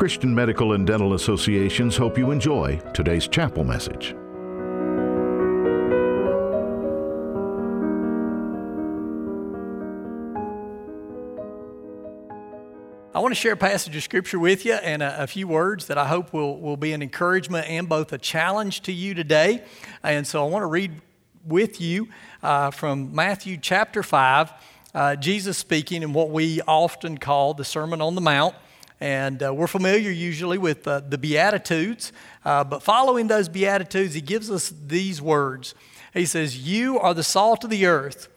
Christian Medical and Dental Associations hope you enjoy today's chapel message. I want to share a passage of scripture with you and a, a, few words that I hope will, will be an encouragement and both a challenge to you today. And so I want to read with you uh, from Matthew chapter 5, uh, Jesus speaking in what we often call the Sermon on the Mount. And uh, we're familiar usually with uh, the Beatitudes, uh, but following those Beatitudes, he gives us these words. He says, You are the salt of the earth,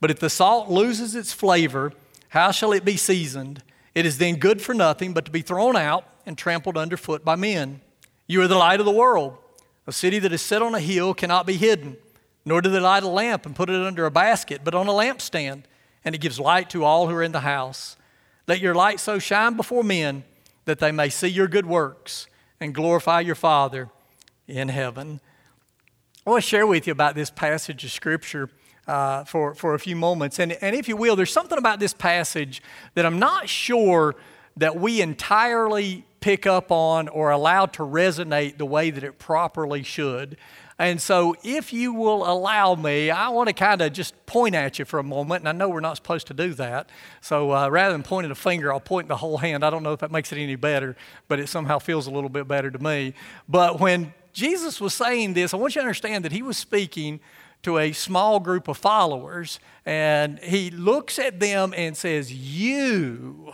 but if the salt loses its flavor, how shall it be seasoned? It is then good for nothing but to be thrown out and trampled underfoot by men. You are the light of the world. A city that is set on a hill cannot be hidden, nor do they light a lamp and put it under a basket, but on a lampstand, and it gives light to all who are in the house. Let your light so shine before men that they may see your good works and glorify your Father in heaven. I want to share with you about this passage of Scripture uh, for, for a few moments. And, and if you will, there's something about this passage that I'm not sure that we entirely pick up on or allow to resonate the way that it properly should. And so, if you will allow me, I want to kind of just point at you for a moment. And I know we're not supposed to do that. So, uh, rather than pointing a finger, I'll point the whole hand. I don't know if that makes it any better, but it somehow feels a little bit better to me. But when Jesus was saying this, I want you to understand that he was speaking to a small group of followers, and he looks at them and says, You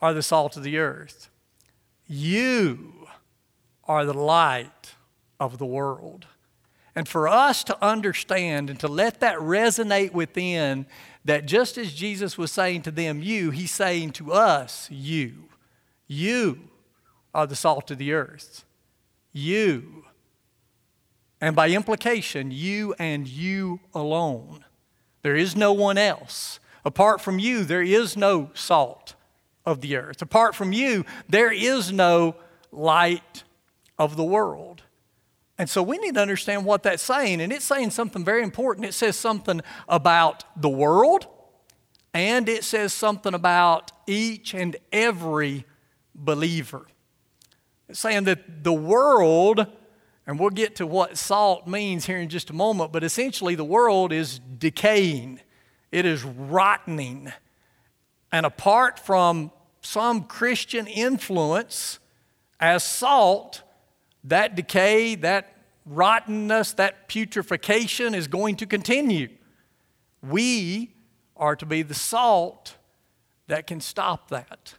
are the salt of the earth. You are the light of the world. And for us to understand and to let that resonate within, that just as Jesus was saying to them, You, he's saying to us, You. You are the salt of the earth. You and by implication, you and you alone. There is no one else. Apart from you, there is no salt of the earth. Apart from you, there is no light of the world. And so we need to understand what that's saying. And it's saying something very important. It says something about the world, and it says something about each and every believer. It's saying that the world and we'll get to what salt means here in just a moment, but essentially the world is decaying, it is rottening. And apart from some Christian influence as salt, that decay, that rottenness, that putrefaction is going to continue. We are to be the salt that can stop that.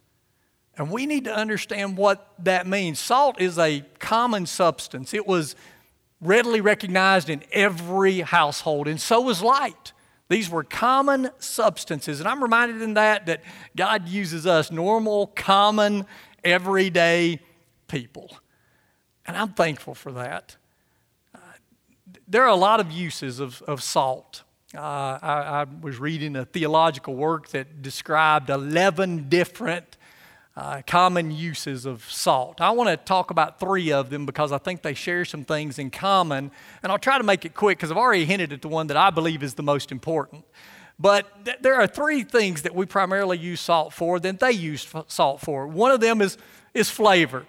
And we need to understand what that means. Salt is a common substance, it was readily recognized in every household, and so was light. These were common substances. And I'm reminded in that that God uses us, normal, common, everyday people. And I'm thankful for that. Uh, there are a lot of uses of, of salt. Uh, I, I was reading a theological work that described 11 different uh, common uses of salt. I want to talk about three of them because I think they share some things in common. And I'll try to make it quick because I've already hinted at the one that I believe is the most important. But th- there are three things that we primarily use salt for that they use f- salt for. One of them is, is flavor.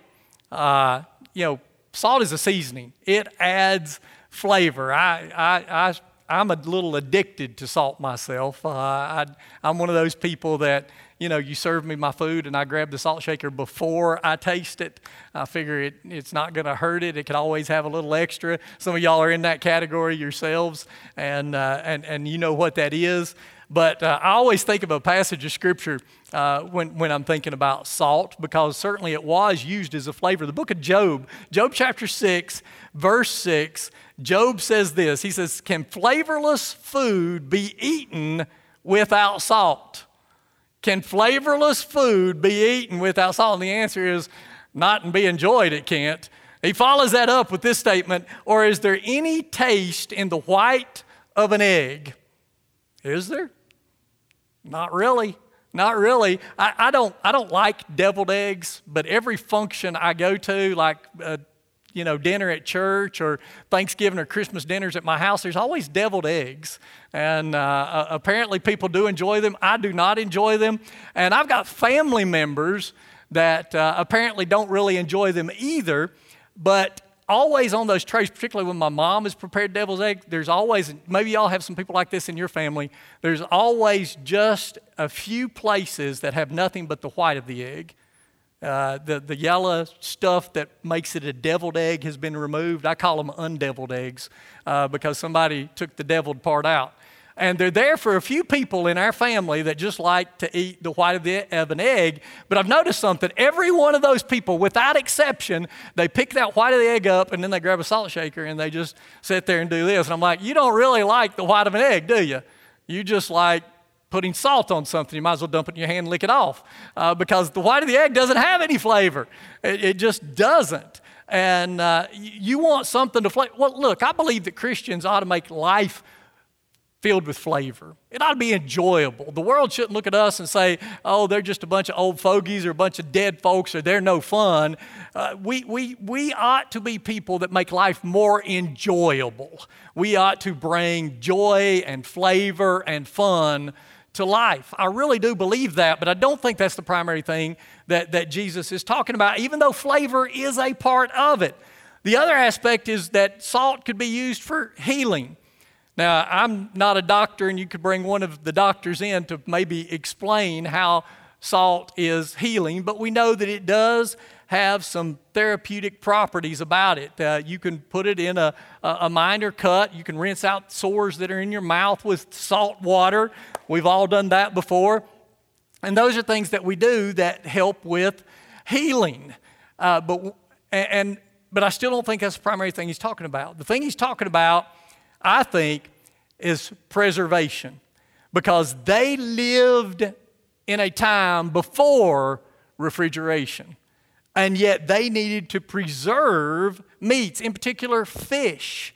Uh, you know, salt is a seasoning, it adds flavor. I, I, I I'm a little addicted to salt myself. Uh, I, am one of those people that, you know, you serve me my food and I grab the salt shaker before I taste it. I figure it, it's not going to hurt it. It could always have a little extra. Some of y'all are in that category yourselves, and, uh, and, and you know what that is. But uh, I always think of a passage of scripture uh, when, when I'm thinking about salt because certainly it was used as a flavor. The book of Job, Job chapter 6, verse 6, Job says this He says, Can flavorless food be eaten without salt? Can flavorless food be eaten without salt? And the answer is not and be enjoyed, it can't. He follows that up with this statement Or is there any taste in the white of an egg? Is there? Not really. Not really. I, I, don't, I don't like deviled eggs, but every function I go to, like uh, you know, dinner at church or Thanksgiving or Christmas dinners at my house, there's always deviled eggs. And uh, uh, apparently people do enjoy them. I do not enjoy them. And I've got family members that uh, apparently don't really enjoy them either. But always on those trays, particularly when my mom has prepared devil's egg, there's always, maybe y'all have some people like this in your family, there's always just a few places that have nothing but the white of the egg. Uh, the, the yellow stuff that makes it a deviled egg has been removed. I call them undeviled eggs uh, because somebody took the deviled part out. And they're there for a few people in our family that just like to eat the white of, the, of, an egg. But I've noticed something. Every one of those people, without exception, they pick that white of the egg up and then they grab a salt shaker and they just sit there and do this. And I'm like, you don't really like the white of an egg, do you? You just like putting salt on something. You might as well dump it in your hand and lick it off uh, because the white of the egg doesn't have any flavor. It, it just doesn't. And uh, you want something to flavor. Well, look, I believe that Christians ought to make life filled with flavor. It ought to be enjoyable. The world shouldn't look at us and say, oh, they're just a bunch of old fogies or a bunch of dead folks or they're no fun. Uh, we, we, we ought to be people that make life more enjoyable. We ought to bring joy and flavor and fun to life. I really do believe that, but I don't think that's the primary thing that, that Jesus is talking about, even though flavor is a part of it. The other aspect is that salt could be used for healing. Now, I'm not a doctor, and you could bring one of the doctors in to maybe explain how salt is healing, but we know that it does have some therapeutic properties about it. Uh, you can put it in a, a minor cut. You can rinse out sores that are in your mouth with salt water. We've all done that before. And those are things that we do that help with healing. Uh, but, and, but I still don't think that's the primary thing he's talking about. The thing he's talking about I think, is preservation because they lived in a time before refrigeration. And yet they needed to preserve meats, in particular fish.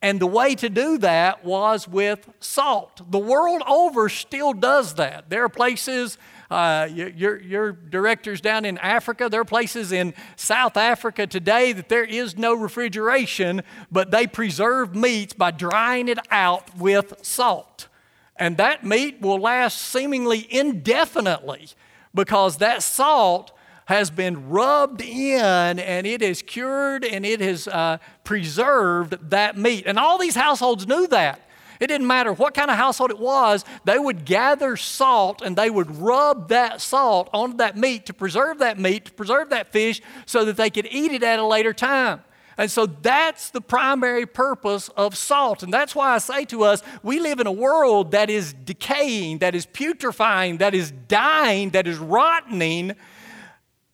And the way to do that was with salt. The world over still does that. There are places uh, your, your directors down in Africa, there are places in South Africa today that there is no refrigeration, but they preserve meats by drying it out with salt. And that meat will last seemingly indefinitely because that salt has been rubbed in and it has cured and it has uh, preserved that meat. And all these households knew that. It didn't matter what kind of household it was, they would gather salt and they would rub that salt onto that meat to preserve that meat, to preserve that fish, so that they could eat it at a later time. And so that's the primary purpose of salt. And that's why I say to us, we live in a world that is decaying, that is putrefying, that is dying, that is rotting,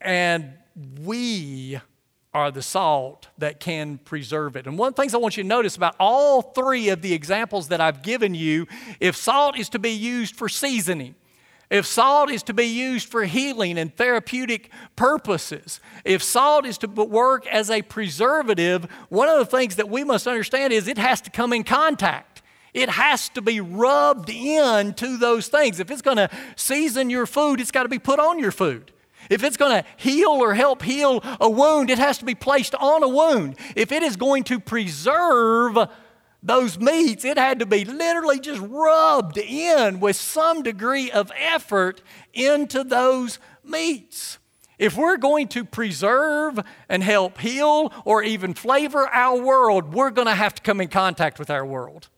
and we are the salt that can preserve it. And one of the things I want you to notice about all three of the examples that I've given you if salt is to be used for seasoning, if salt is to be used for healing and therapeutic purposes, if salt is to work as a preservative, one of the things that we must understand is it has to come in contact. It has to be rubbed into those things. If it's going to season your food, it's got to be put on your food. If it's going to heal or help heal a wound, it has to be placed on a wound. If it is going to preserve those meats, it had to be literally just rubbed in with some degree of effort into those meats. If we're going to preserve and help heal or even flavor our world, we're going to have to come in contact with our world.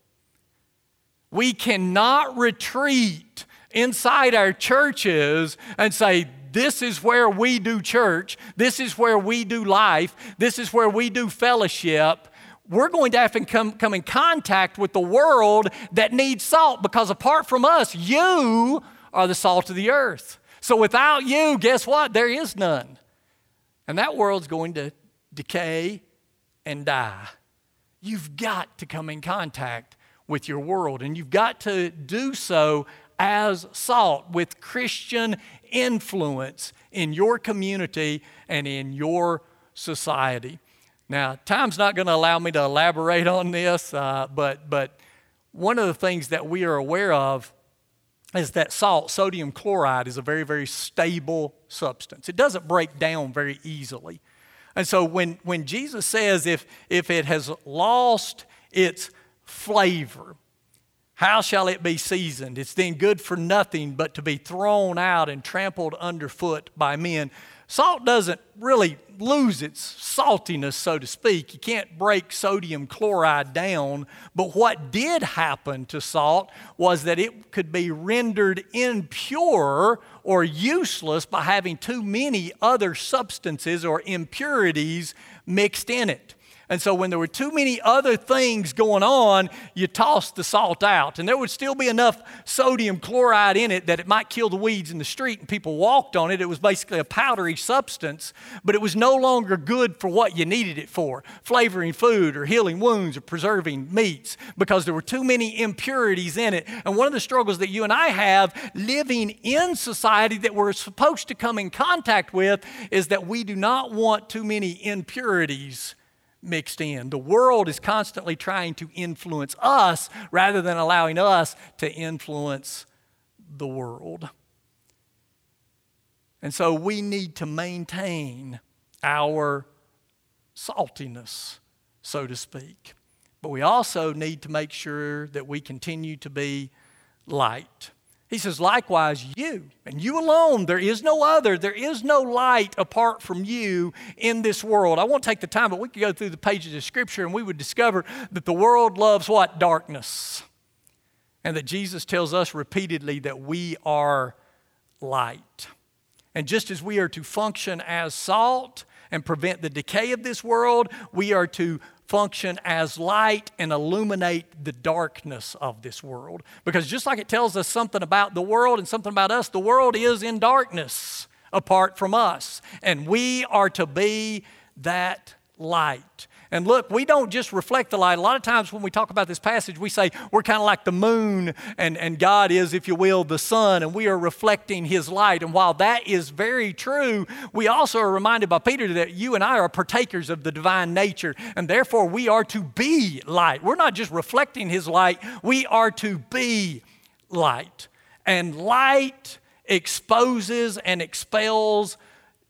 We cannot retreat inside our churches and say, this is where we do church. This is where we do life. This is where we do fellowship. We're going to have to come, come in contact with the world that needs salt because apart from us, you are the salt of the earth. So without you, guess what? There is none. And that world's going to decay and die. You've got to come in contact with your world, and you've got to do so as salt with Christian influence in your community and in your society. Now, time's not going to allow me to elaborate on this, uh, but, but one of the things that we are aware of is that salt, sodium chloride, is a very, very stable substance. It doesn't break down very easily. And so when, when Jesus says if, if it has lost its flavor, how shall it be seasoned? It's then good for nothing but to be thrown out and trampled underfoot by men. Salt doesn't really lose its saltiness, so to speak. You can't break sodium chloride down. But what did happen to salt was that it could be rendered impure or useless by having too many other substances or impurities mixed in it. And so when there were too many other things going on, you tossed the salt out. And there would still be enough sodium chloride in it that it might kill the weeds in the street and people walked on it. It was basically a powdery substance, but it was no longer good for what you needed it for flavoring food or healing wounds or preserving meats because there were too many impurities in it. And one of the struggles that you and I have living in society that we're supposed to come in contact with is that we do not want too many impurities mixed in. The world is constantly trying to influence us rather than allowing us to influence the world. And so we need to maintain our saltiness, so to speak. But we also need to make sure that we continue to be light. He says, likewise, you, and you alone, there is no other, there is no light apart from you in this world. I won't take the time, but we could go through the pages of Scripture and we would discover that the world loves what? Darkness. And that Jesus tells us repeatedly that we are light. And just as we are to function as salt and prevent the decay of this world, we are to function as light and illuminate the darkness of this world. Because just like it tells us something about the world and something about us, the world is in darkness apart from us. And we are to be that light. And look, we don't just reflect the light. A lot of times when we talk about this passage, we say we're kind of like the moon, and, and God is, if you will, the sun, and we are reflecting His light. And while that is very true, we also are reminded by Peter that you and I are partakers of the divine nature, and therefore we are to be light. We're not just reflecting His light, we are to be light. And light exposes and expels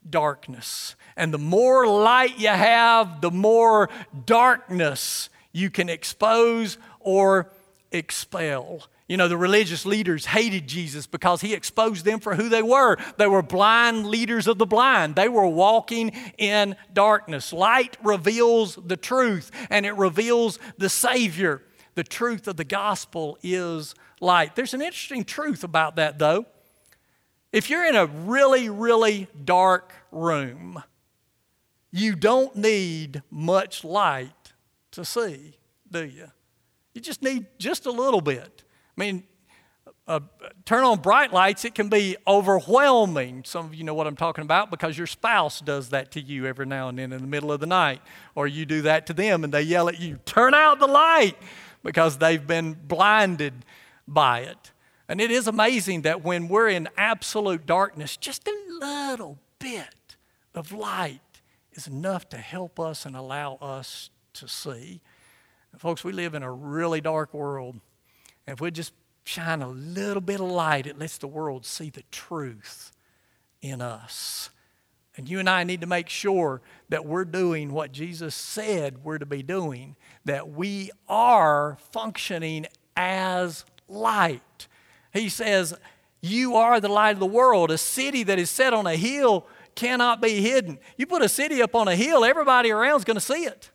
darkness. And the more light you have, the more darkness you can expose or expel. You know, the religious leaders hated Jesus because he exposed them for who they were. They were blind leaders of the blind. They were walking in darkness. Light reveals the truth and it reveals the Savior. The truth of the gospel is light. There's an interesting truth about that, though. If you're in a really, really dark room, you don't need much light to see, do you? You just need just a little bit. I mean, uh, turn on bright lights, it can be overwhelming. Some of you know what I'm talking about because your spouse does that to you every now and then in the middle of the night, or you do that to them and they yell at you, Turn out the light, because they've been blinded by it. And it is amazing that when we're in absolute darkness, just a little bit of light is enough to help us and allow us to see. And folks, we live in a really dark world. And if we just shine a little bit of light, it lets the world see the truth in us. And you and I need to make sure that we're doing what Jesus said we're to be doing, that we are functioning as light. He says, You are the light of the world. A city that is set on a hill cannot be hidden. You put a city up on a hill, everybody around is going to see it.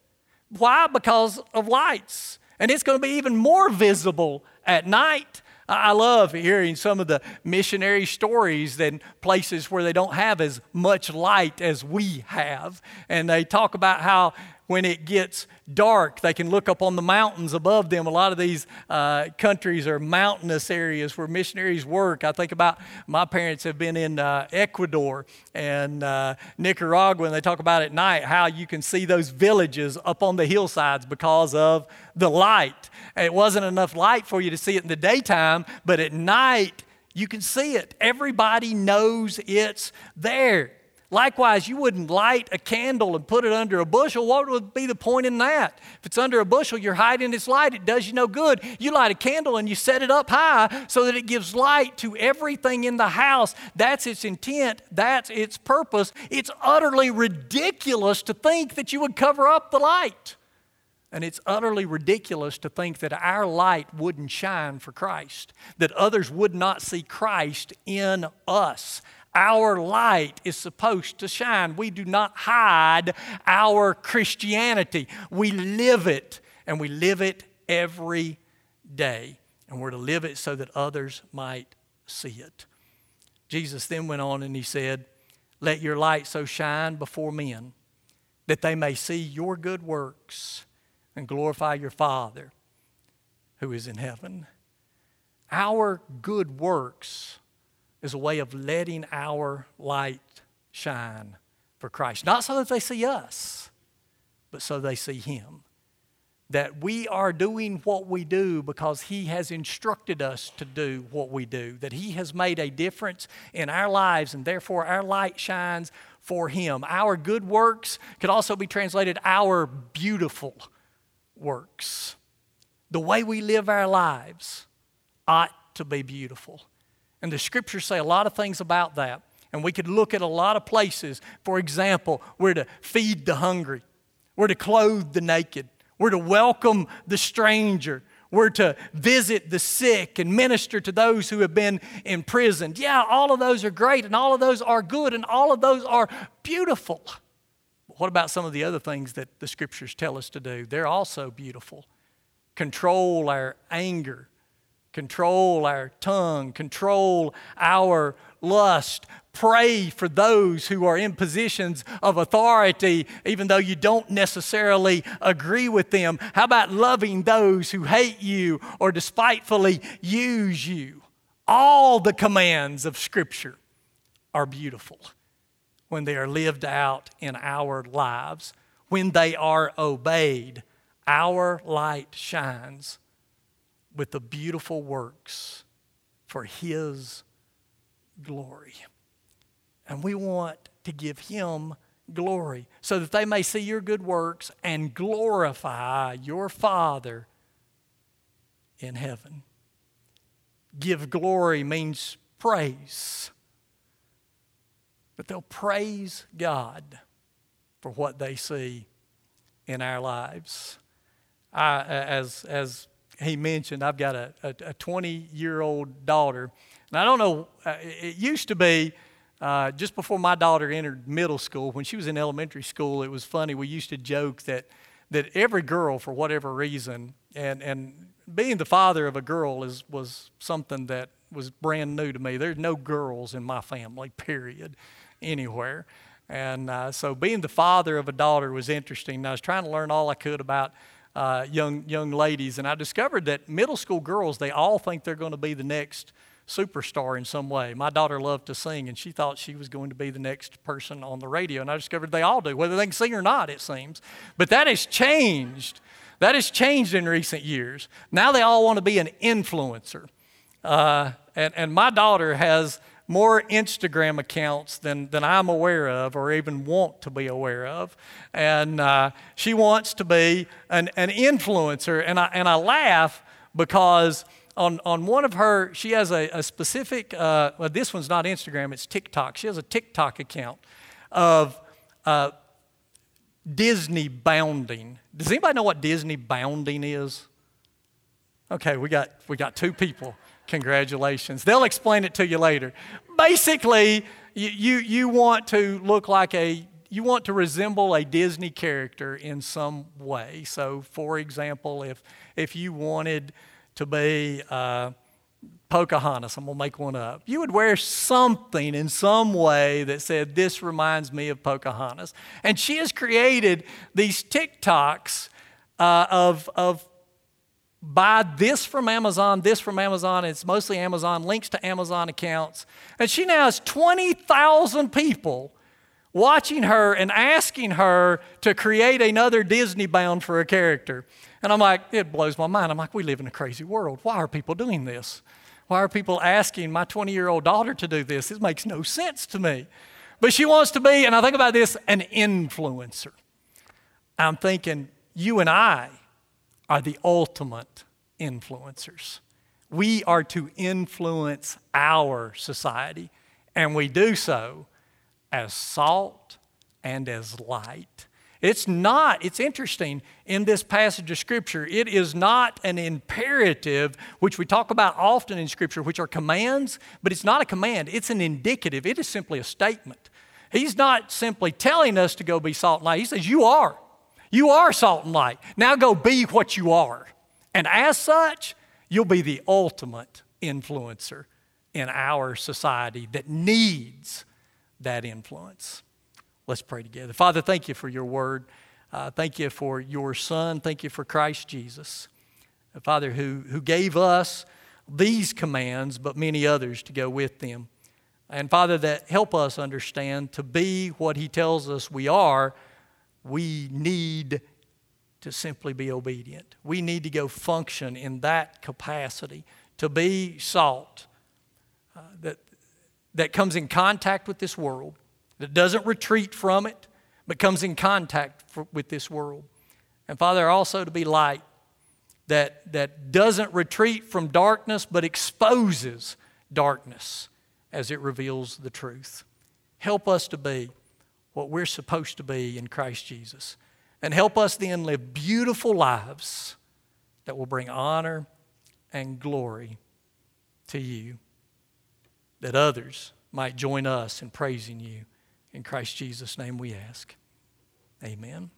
Why? Because of lights. And it's going to be even more visible at night. I love hearing some of the missionary stories than places where they don't have as much light as we have. And they talk about how when it gets dark, they can look up on the mountains above them. A lot of these uh, countries are mountainous areas where missionaries work. I think about my parents have been in uh, Ecuador and uh, Nicaragua, and they talk about at night how you can see those villages up on the hillsides because of the light. It wasn't enough light for you to see it in the daytime, but at night, you can see it. Everybody knows it's there. Likewise, you wouldn't light a candle and put it under a bushel. What would be the point in that? If it's under a bushel, you're hiding its light. It does you no good. You light a candle and you set it up high so that it gives light to everything in the house. That's its intent, that's its purpose. It's utterly ridiculous to think that you would cover up the light. And it's utterly ridiculous to think that our light wouldn't shine for Christ, that others would not see Christ in us. Our light is supposed to shine. We do not hide our Christianity, we live it, and we live it every day. And we're to live it so that others might see it. Jesus then went on and he said, Let your light so shine before men that they may see your good works and glorify your Father who is in heaven. Our good works is a way of letting our light shine for Christ. Not so that they see us, but so they see Him. That we are doing what we do because He has instructed us to do what we do. That He has made a difference in our lives, and therefore our light shines for Him. Our good works could also be translated our beautiful works. The way we live our lives ought to be beautiful. And the scriptures say a lot of things about that. And we could look at a lot of places. For example, we're to feed the hungry, we're to clothe the naked, we're to welcome the stranger, we're to visit the sick and minister to those who have been imprisoned. Yeah, all of those are great and all of those are good and all of those are beautiful. What about some of the other things that the scriptures tell us to do? They're also beautiful. Control our anger, control our tongue, control our lust. Pray for those who are in positions of authority, even though you don't necessarily agree with them. How about loving those who hate you or despitefully use you? All the commands of Scripture are beautiful when they are lived out in our lives. When they are obeyed, our light shines with the beautiful works for His glory. And we want to give Him glory so that they may see your good works and glorify your Father in heaven. Give glory means praise. But they'll praise God for what they see in our lives. I, as, as he mentioned, I've got a 20 year old daughter. And I don't know, uh, it used to be uh, just before my daughter entered middle school, when she was in elementary school, it was funny. We used to joke that, that every girl, for whatever reason, and, and being the father of a girl is, was something that was brand new to me. There's no girls in my family, period, anywhere. And uh, so being the father of a daughter was interesting. I was trying to learn all I could about uh, young, young ladies, and I discovered that middle school girls, they all think they're going to be the next superstar in some way. My daughter loved to sing, and she thought she was going to be the next person on the radio. And I discovered they all do, whether they can sing or not, it seems. But that has changed. That has changed in recent years. Now they all want to be an influencer. Uh, and, and my daughter has more Instagram accounts than, than I'm aware of or even want to be aware of. And uh, she wants to be an, an influencer. And I, and I laugh because on, on one of her, she has a, a specific, uh, well, this one's not Instagram, it's TikTok. She has a TikTok account of uh, Disney bounding. Does anybody know what Disney bounding is? Okay, we got, we got two people. Congratulations. They'll explain it to you later. Basically, you, you, you want to look like a you want to resemble a Disney character in some way. So, for example, if if you wanted to be uh, Pocahontas, I'm going to make one up. You would wear something in some way that said, This reminds me of Pocahontas. And she has created these TikToks uh, of, of buy this from Amazon, this from Amazon. It's mostly Amazon, links to Amazon accounts. And she now has 20,000 people watching her and asking her to create another Disney bound for a character. And I'm like, it blows my mind. I'm like, we live in a crazy world. Why are people doing this? Why are people asking my 20 year old daughter to do this? This makes no sense to me. But she wants to be, and I think about this, an influencer. I'm thinking, you and I are the ultimate influencers. We are to influence our society, and we do so as salt and as light. It's not, it's interesting in this passage of Scripture, it is not an imperative, which we talk about often in Scripture, which are commands, but it's not a command, it's an indicative. It is simply a statement. He's not simply telling us to go be salt and light. He says, You are. You are salt and light. Now go be what you are. And as such, you'll be the ultimate influencer in our society that needs that influence. Let's pray together. Father, thank you for your word. Uh, thank you for your son. Thank you for Christ Jesus. Uh, Father, who, who gave us these commands, but many others to go with them. And Father, that help us understand to be what He tells us we are, we need to simply be obedient. We need to go function in that capacity, to be salt uh, that, that comes in contact with this world that doesn't retreat from it, but comes in contact for, with this world. And Father, also to be light that, that doesn't retreat from darkness, but exposes darkness as it reveals the truth. Help us to be what we're supposed to be in Christ Jesus. And help us then live beautiful lives that will bring honor and glory to you, that others might join us in praising you. In Christ Jesus' name we ask. Amen.